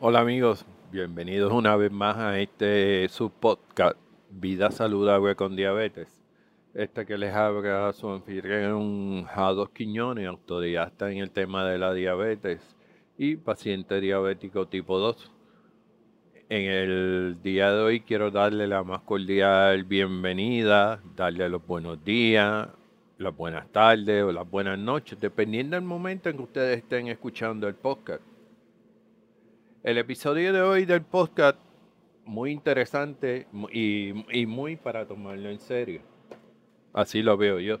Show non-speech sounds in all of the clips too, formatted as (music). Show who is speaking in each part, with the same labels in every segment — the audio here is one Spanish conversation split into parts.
Speaker 1: Hola amigos, bienvenidos una vez más a este subpodcast Vida Saludable con Diabetes. Este que les habla su anfitrión Jados Quiñones, autodidacta en el tema de la diabetes y paciente diabético tipo 2. En el día de hoy quiero darle la más cordial bienvenida, darle los buenos días, las buenas tardes o las buenas noches, dependiendo del momento en que ustedes estén escuchando el podcast. El episodio de hoy del podcast, muy interesante y, muy para tomarlo en serio. Así lo veo yo.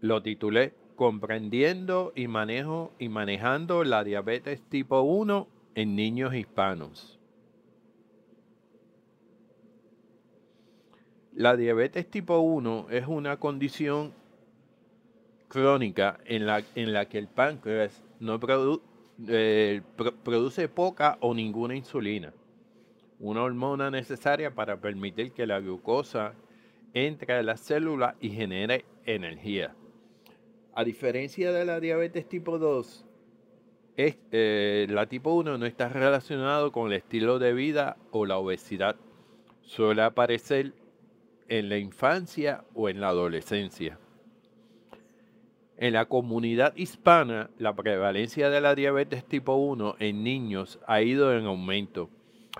Speaker 1: Lo titulé Comprendiendo y manejo y manejando la diabetes tipo 1 en niños hispanos. La diabetes tipo 1 es una condición crónica en la, en la que el páncreas no produce eh, produce poca o ninguna insulina, una hormona necesaria para permitir que la glucosa entre a la célula y genere energía. A diferencia de la diabetes tipo 2, eh, la tipo 1 no está relacionado con el estilo de vida o la obesidad. Suele aparecer en la infancia o en la adolescencia. En la comunidad hispana, la prevalencia de la diabetes tipo 1 en niños ha ido en aumento.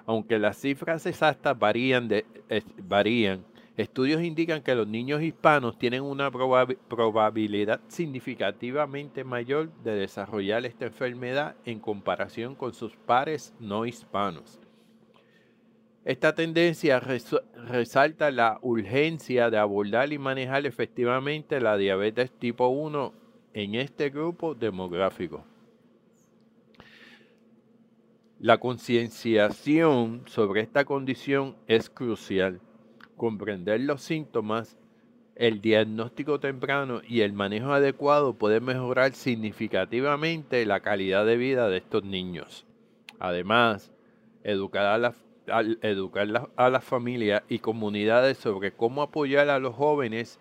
Speaker 1: Aunque las cifras exactas varían, estudios indican que los niños hispanos tienen una probabilidad significativamente mayor de desarrollar esta enfermedad en comparación con sus pares no hispanos. Esta tendencia resalta la urgencia de abordar y manejar efectivamente la diabetes tipo 1 en este grupo demográfico. La concienciación sobre esta condición es crucial. Comprender los síntomas, el diagnóstico temprano y el manejo adecuado puede mejorar significativamente la calidad de vida de estos niños. Además, educar a la educar a las familias y comunidades sobre cómo apoyar a los jóvenes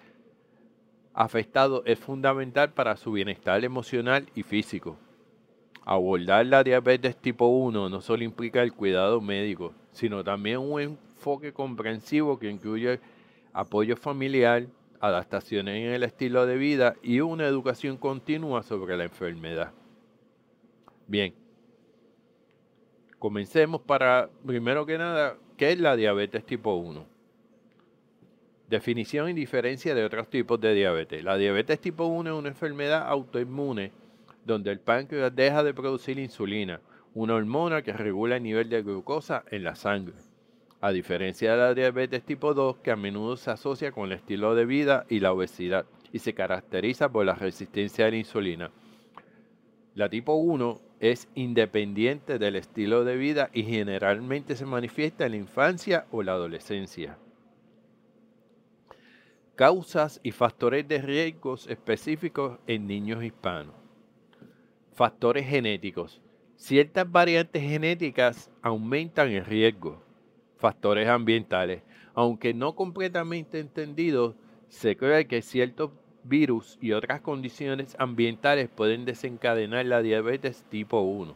Speaker 1: afectados es fundamental para su bienestar emocional y físico. Abordar la diabetes tipo 1 no solo implica el cuidado médico, sino también un enfoque comprensivo que incluye apoyo familiar, adaptaciones en el estilo de vida y una educación continua sobre la enfermedad. Bien, Comencemos para, primero que nada, ¿qué es la diabetes tipo 1? Definición y diferencia de otros tipos de diabetes. La diabetes tipo 1 es una enfermedad autoinmune donde el páncreas deja de producir insulina, una hormona que regula el nivel de glucosa en la sangre. A diferencia de la diabetes tipo 2, que a menudo se asocia con el estilo de vida y la obesidad y se caracteriza por la resistencia a la insulina. La tipo 1 es independiente del estilo de vida y generalmente se manifiesta en la infancia o la adolescencia. Causas y factores de riesgos específicos en niños hispanos. Factores genéticos. Ciertas variantes genéticas aumentan el riesgo. Factores ambientales. Aunque no completamente entendidos, se cree que ciertos virus y otras condiciones ambientales pueden desencadenar la diabetes tipo 1.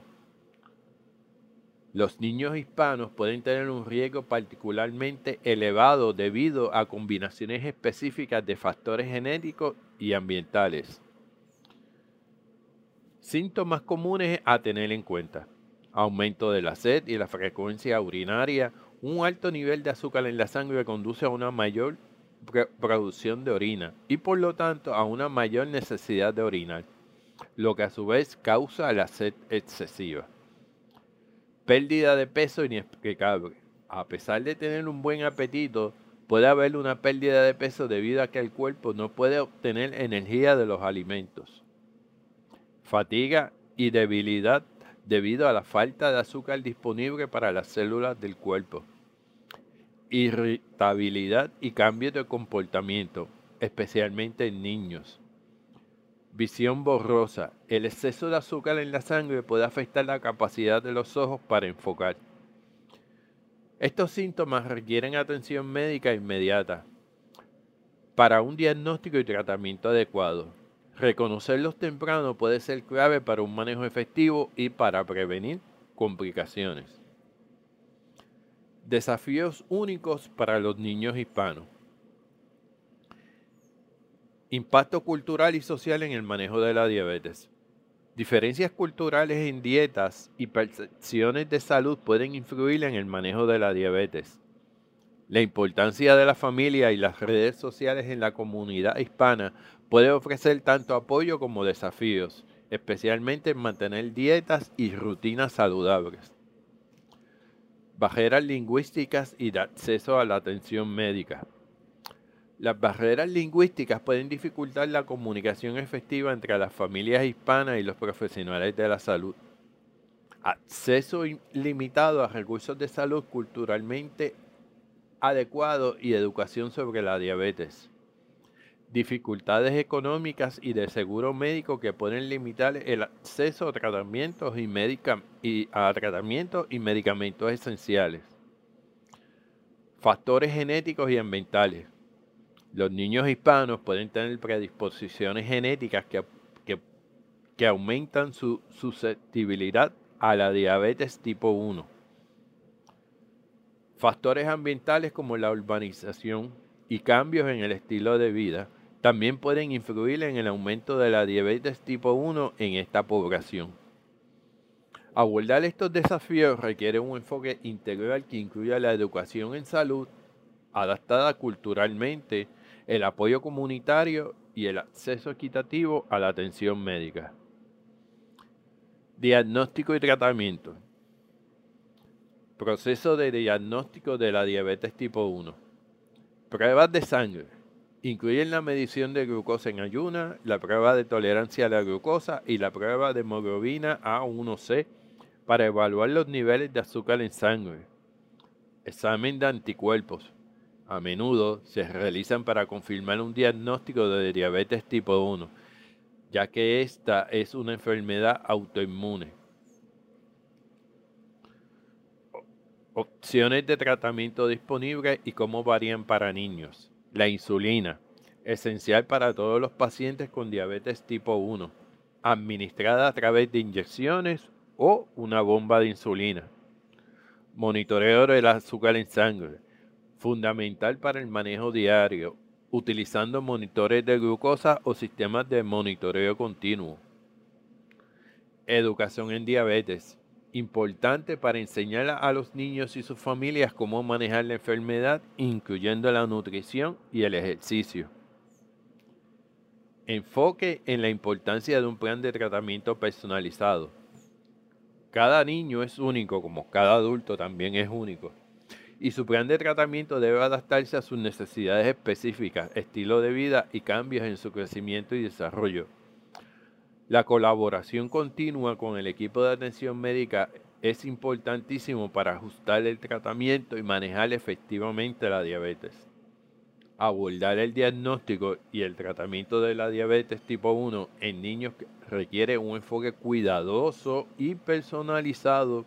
Speaker 1: Los niños hispanos pueden tener un riesgo particularmente elevado debido a combinaciones específicas de factores genéticos y ambientales. Síntomas comunes a tener en cuenta. Aumento de la sed y la frecuencia urinaria. Un alto nivel de azúcar en la sangre conduce a una mayor producción de orina y por lo tanto a una mayor necesidad de orinar, lo que a su vez causa la sed excesiva. Pérdida de peso inexplicable. A pesar de tener un buen apetito, puede haber una pérdida de peso debido a que el cuerpo no puede obtener energía de los alimentos. Fatiga y debilidad debido a la falta de azúcar disponible para las células del cuerpo irritabilidad y cambio de comportamiento, especialmente en niños. Visión borrosa. El exceso de azúcar en la sangre puede afectar la capacidad de los ojos para enfocar. Estos síntomas requieren atención médica inmediata para un diagnóstico y tratamiento adecuado. Reconocerlos temprano puede ser clave para un manejo efectivo y para prevenir complicaciones. Desafíos únicos para los niños hispanos. Impacto cultural y social en el manejo de la diabetes. Diferencias culturales en dietas y percepciones de salud pueden influir en el manejo de la diabetes. La importancia de la familia y las redes sociales en la comunidad hispana puede ofrecer tanto apoyo como desafíos, especialmente en mantener dietas y rutinas saludables barreras lingüísticas y de acceso a la atención médica. Las barreras lingüísticas pueden dificultar la comunicación efectiva entre las familias hispanas y los profesionales de la salud. Acceso limitado a recursos de salud culturalmente adecuados y educación sobre la diabetes dificultades económicas y de seguro médico que pueden limitar el acceso a tratamientos y, medicamentos esenciales. Factores genéticos y ambientales. Los niños hispanos pueden tener predisposiciones genéticas que, que aumentan su susceptibilidad a la diabetes tipo 1. Factores ambientales como la urbanización y cambios en el estilo de vida también pueden influir en el aumento de la diabetes tipo 1 en esta población. Abordar estos desafíos requiere un enfoque integral que incluya la educación en salud, adaptada culturalmente, el apoyo comunitario y el acceso equitativo a la atención médica. Diagnóstico y tratamiento. Proceso de diagnóstico de la diabetes tipo 1. Pruebas de sangre Incluyen la medición de glucosa en ayuna, la prueba de tolerancia a la glucosa y la prueba de hemoglobina A1C para evaluar los niveles de azúcar en sangre. Examen de anticuerpos. A menudo se realizan para confirmar un diagnóstico de diabetes tipo 1, ya que esta es una enfermedad autoinmune. Opciones de tratamiento disponibles y cómo varían para niños. La insulina, esencial para todos los pacientes con diabetes tipo 1, administrada a través de inyecciones o una bomba de insulina. Monitoreo del azúcar en sangre, fundamental para el manejo diario, utilizando monitores de glucosa o sistemas de monitoreo continuo. Educación en diabetes, importante para enseñar a los niños y sus familias cómo manejar la enfermedad, incluyendo la nutrición y el ejercicio. Enfoque en la importancia de un plan de tratamiento personalizado. Cada niño es único, como cada adulto también es único, y su plan de tratamiento debe adaptarse a sus necesidades específicas, estilo de vida y cambios en su crecimiento y desarrollo. La colaboración continua con el equipo de atención médica es importantísimo para ajustar el tratamiento y manejar efectivamente la diabetes. Abordar el diagnóstico y el tratamiento de la diabetes tipo 1 en niños requiere un enfoque cuidadoso y personalizado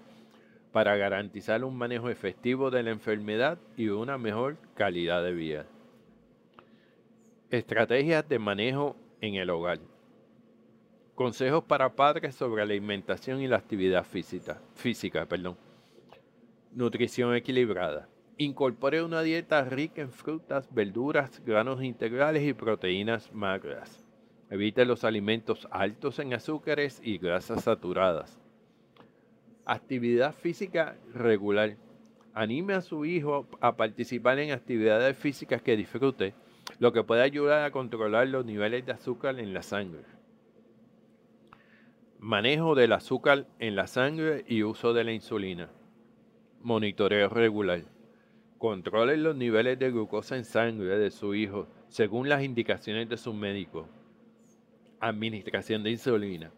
Speaker 1: para garantizar un manejo efectivo de la enfermedad y una mejor calidad de vida. Estrategias de manejo en el hogar. Consejos para padres sobre alimentación y la actividad física. física perdón. Nutrición equilibrada. Incorpore una dieta rica en frutas, verduras, granos integrales y proteínas magras. Evite los alimentos altos en azúcares y grasas saturadas. Actividad física regular. Anime a su hijo a participar en actividades físicas que disfrute, lo que puede ayudar a controlar los niveles de azúcar en la sangre manejo del azúcar en la sangre y uso de la insulina. Monitoreo regular. Controlen los niveles de glucosa en sangre de su hijo según las indicaciones de su médico. Administración de insulina.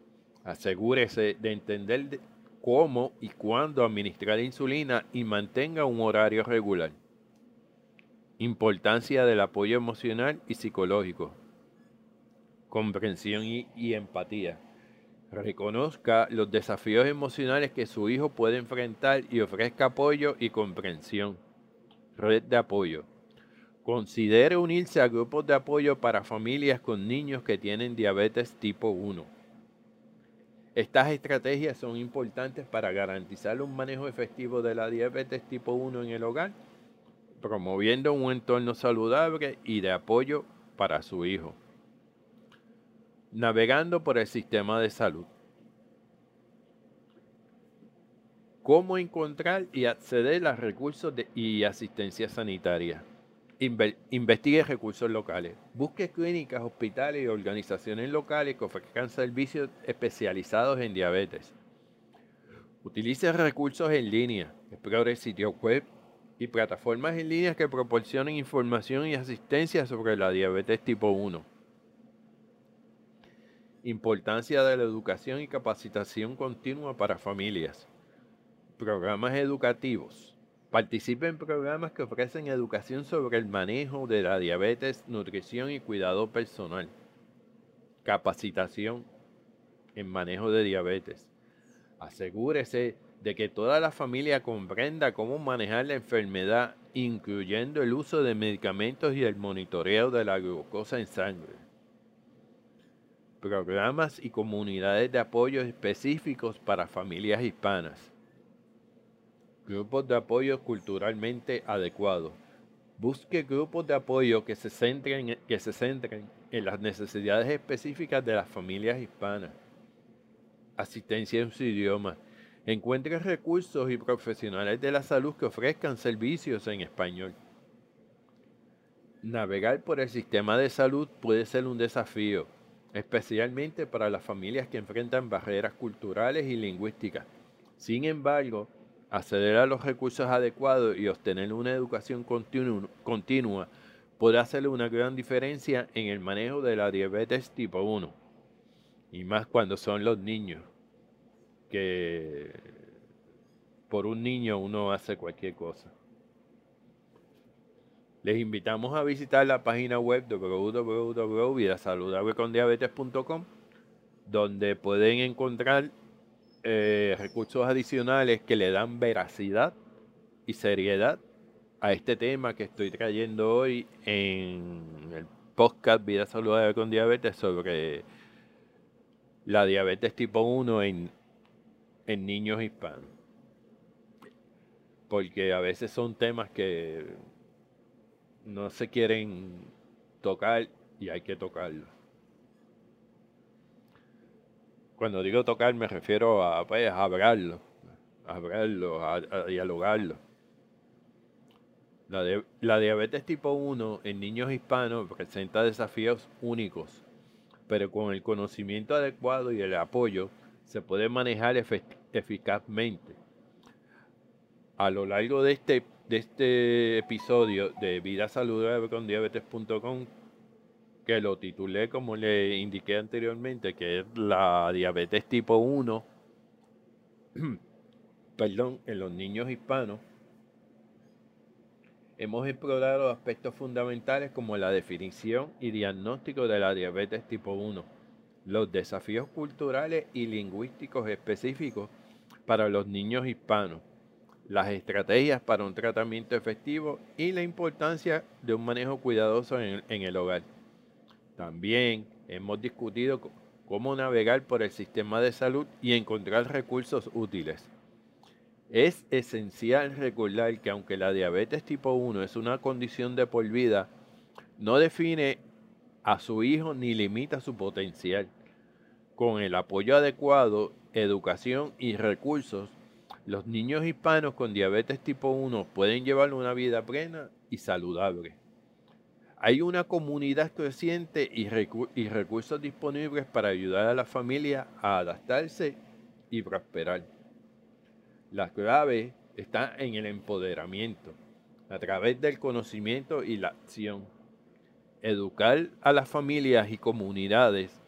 Speaker 1: Asegúrese de entender cómo y cuándo administrar insulina y mantenga un horario regular. Importancia del apoyo emocional y psicológico. Comprensión y, y empatía reconozca los desafíos emocionales que su hijo puede enfrentar y ofrezca apoyo y comprensión. Red de apoyo. Considere unirse a grupos de apoyo para familias con niños que tienen diabetes tipo 1. Estas estrategias son importantes para garantizar un manejo efectivo de la diabetes tipo 1 en el hogar, promoviendo un entorno saludable y de apoyo para su hijo. Navegando por el sistema de salud. Cómo encontrar y acceder a recursos y asistencia sanitaria. investigue recursos locales. Busque clínicas, hospitales y organizaciones locales que ofrezcan servicios especializados en diabetes. Utilice recursos en línea. Explore sitios web y plataformas en línea que proporcionen información y asistencia sobre la diabetes tipo 1. Importancia de la educación y capacitación continua para familias. Programas educativos. Participe en programas que ofrecen educación sobre el manejo de la diabetes, nutrición y cuidado personal. Capacitación en manejo de diabetes. Asegúrese de que toda la familia comprenda cómo manejar la enfermedad, incluyendo el uso de medicamentos y el monitoreo de la glucosa en sangre. Programas y comunidades de apoyo específicos para familias hispanas. Grupos de apoyo culturalmente adecuados. Busque grupos de apoyo que se centren, en las necesidades específicas de las familias hispanas. Asistencia en su idioma Encuentre recursos y profesionales de la salud que ofrezcan servicios en español. Navegar por el sistema de salud puede ser un desafío, especialmente para las familias que enfrentan barreras culturales y lingüísticas. Sin embargo, acceder a los recursos adecuados y obtener una educación continua puede hacer una gran diferencia en el manejo de la diabetes tipo 1, y más cuando son los niños que por un niño uno hace cualquier cosa. Les invitamos a visitar la página web de www.vidasaludablecondiabetes.com donde pueden encontrar eh, recursos adicionales que le dan veracidad y seriedad a este tema que estoy trayendo hoy en el podcast Vida Saludable con Diabetes sobre la diabetes tipo 1 en en niños hispanos. Porque a veces son temas que no se quieren tocar y hay que tocarlos. Cuando digo tocar me refiero a, pues, hablarlo, a dialogarlo. La, la diabetes tipo 1 en niños hispanos presenta desafíos únicos, pero con el conocimiento adecuado y el apoyo se puede manejar eficazmente. A lo largo de este, de este episodio de Vida Saludable con Diabetes.com, que lo titulé como le indiqué anteriormente, que es la diabetes tipo 1, (clears throat) perdón, en los niños hispanos, hemos explorado aspectos fundamentales como la definición y diagnóstico de la diabetes tipo 1 los desafíos culturales y lingüísticos específicos para los niños hispanos, las estrategias para un tratamiento efectivo y la importancia de un manejo cuidadoso en, el hogar. También hemos discutido cómo navegar por el sistema de salud y encontrar recursos útiles. Es esencial recordar que aunque la diabetes tipo 1 es una condición de por vida, no define a su hijo ni limita su potencial. Con el apoyo adecuado, educación y recursos, los niños hispanos con diabetes tipo 1 pueden llevar una vida plena y saludable. Hay una comunidad creciente y, recursos disponibles para ayudar a la familia a adaptarse y prosperar. La clave está en el empoderamiento, a través del conocimiento y la acción. Educar a las familias y comunidades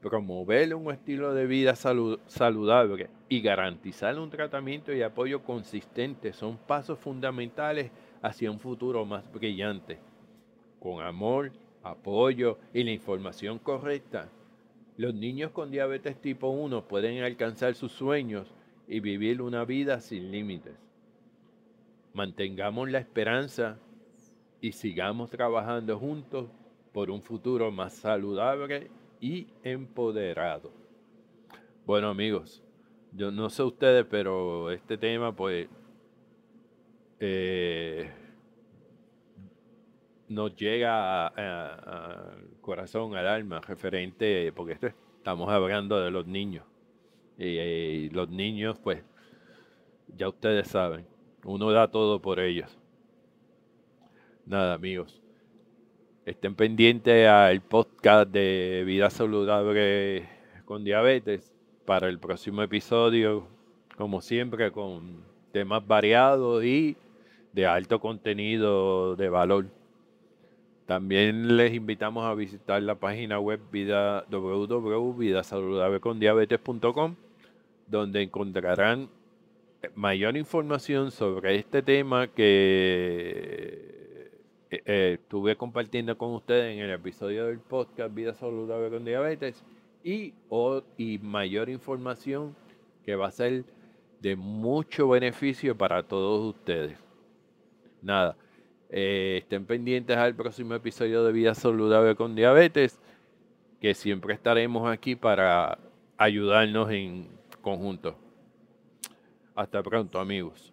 Speaker 1: promover un estilo de vida saludable y garantizar un tratamiento y apoyo consistente son pasos fundamentales hacia un futuro más brillante. Con amor, apoyo y la información correcta, los niños con diabetes tipo 1 pueden alcanzar sus sueños y vivir una vida sin límites. Mantengamos la esperanza y sigamos trabajando juntos por un futuro más saludable y empoderado. Bueno amigos, yo no sé ustedes, pero este tema pues eh, nos llega al corazón, al alma, referente, porque estamos hablando de los niños. Y, los niños, pues, ya ustedes saben, uno da todo por ellos. Nada, amigos. Estén pendientes al podcast de Vida Saludable con Diabetes para el próximo episodio, como siempre, con temas variados y de alto contenido de valor. También les invitamos a visitar la página web vida, www.vidasaludablecondiabetes.com donde encontrarán mayor información sobre este tema que eh, eh, estuve compartiendo con ustedes en el episodio del podcast Vida Saludable con Diabetes y, y mayor información que va a ser de mucho beneficio para todos ustedes. Nada. Eh, estén pendientes al próximo episodio de Vida Saludable con Diabetes, que siempre estaremos aquí para ayudarnos en conjunto. Hasta pronto, amigos.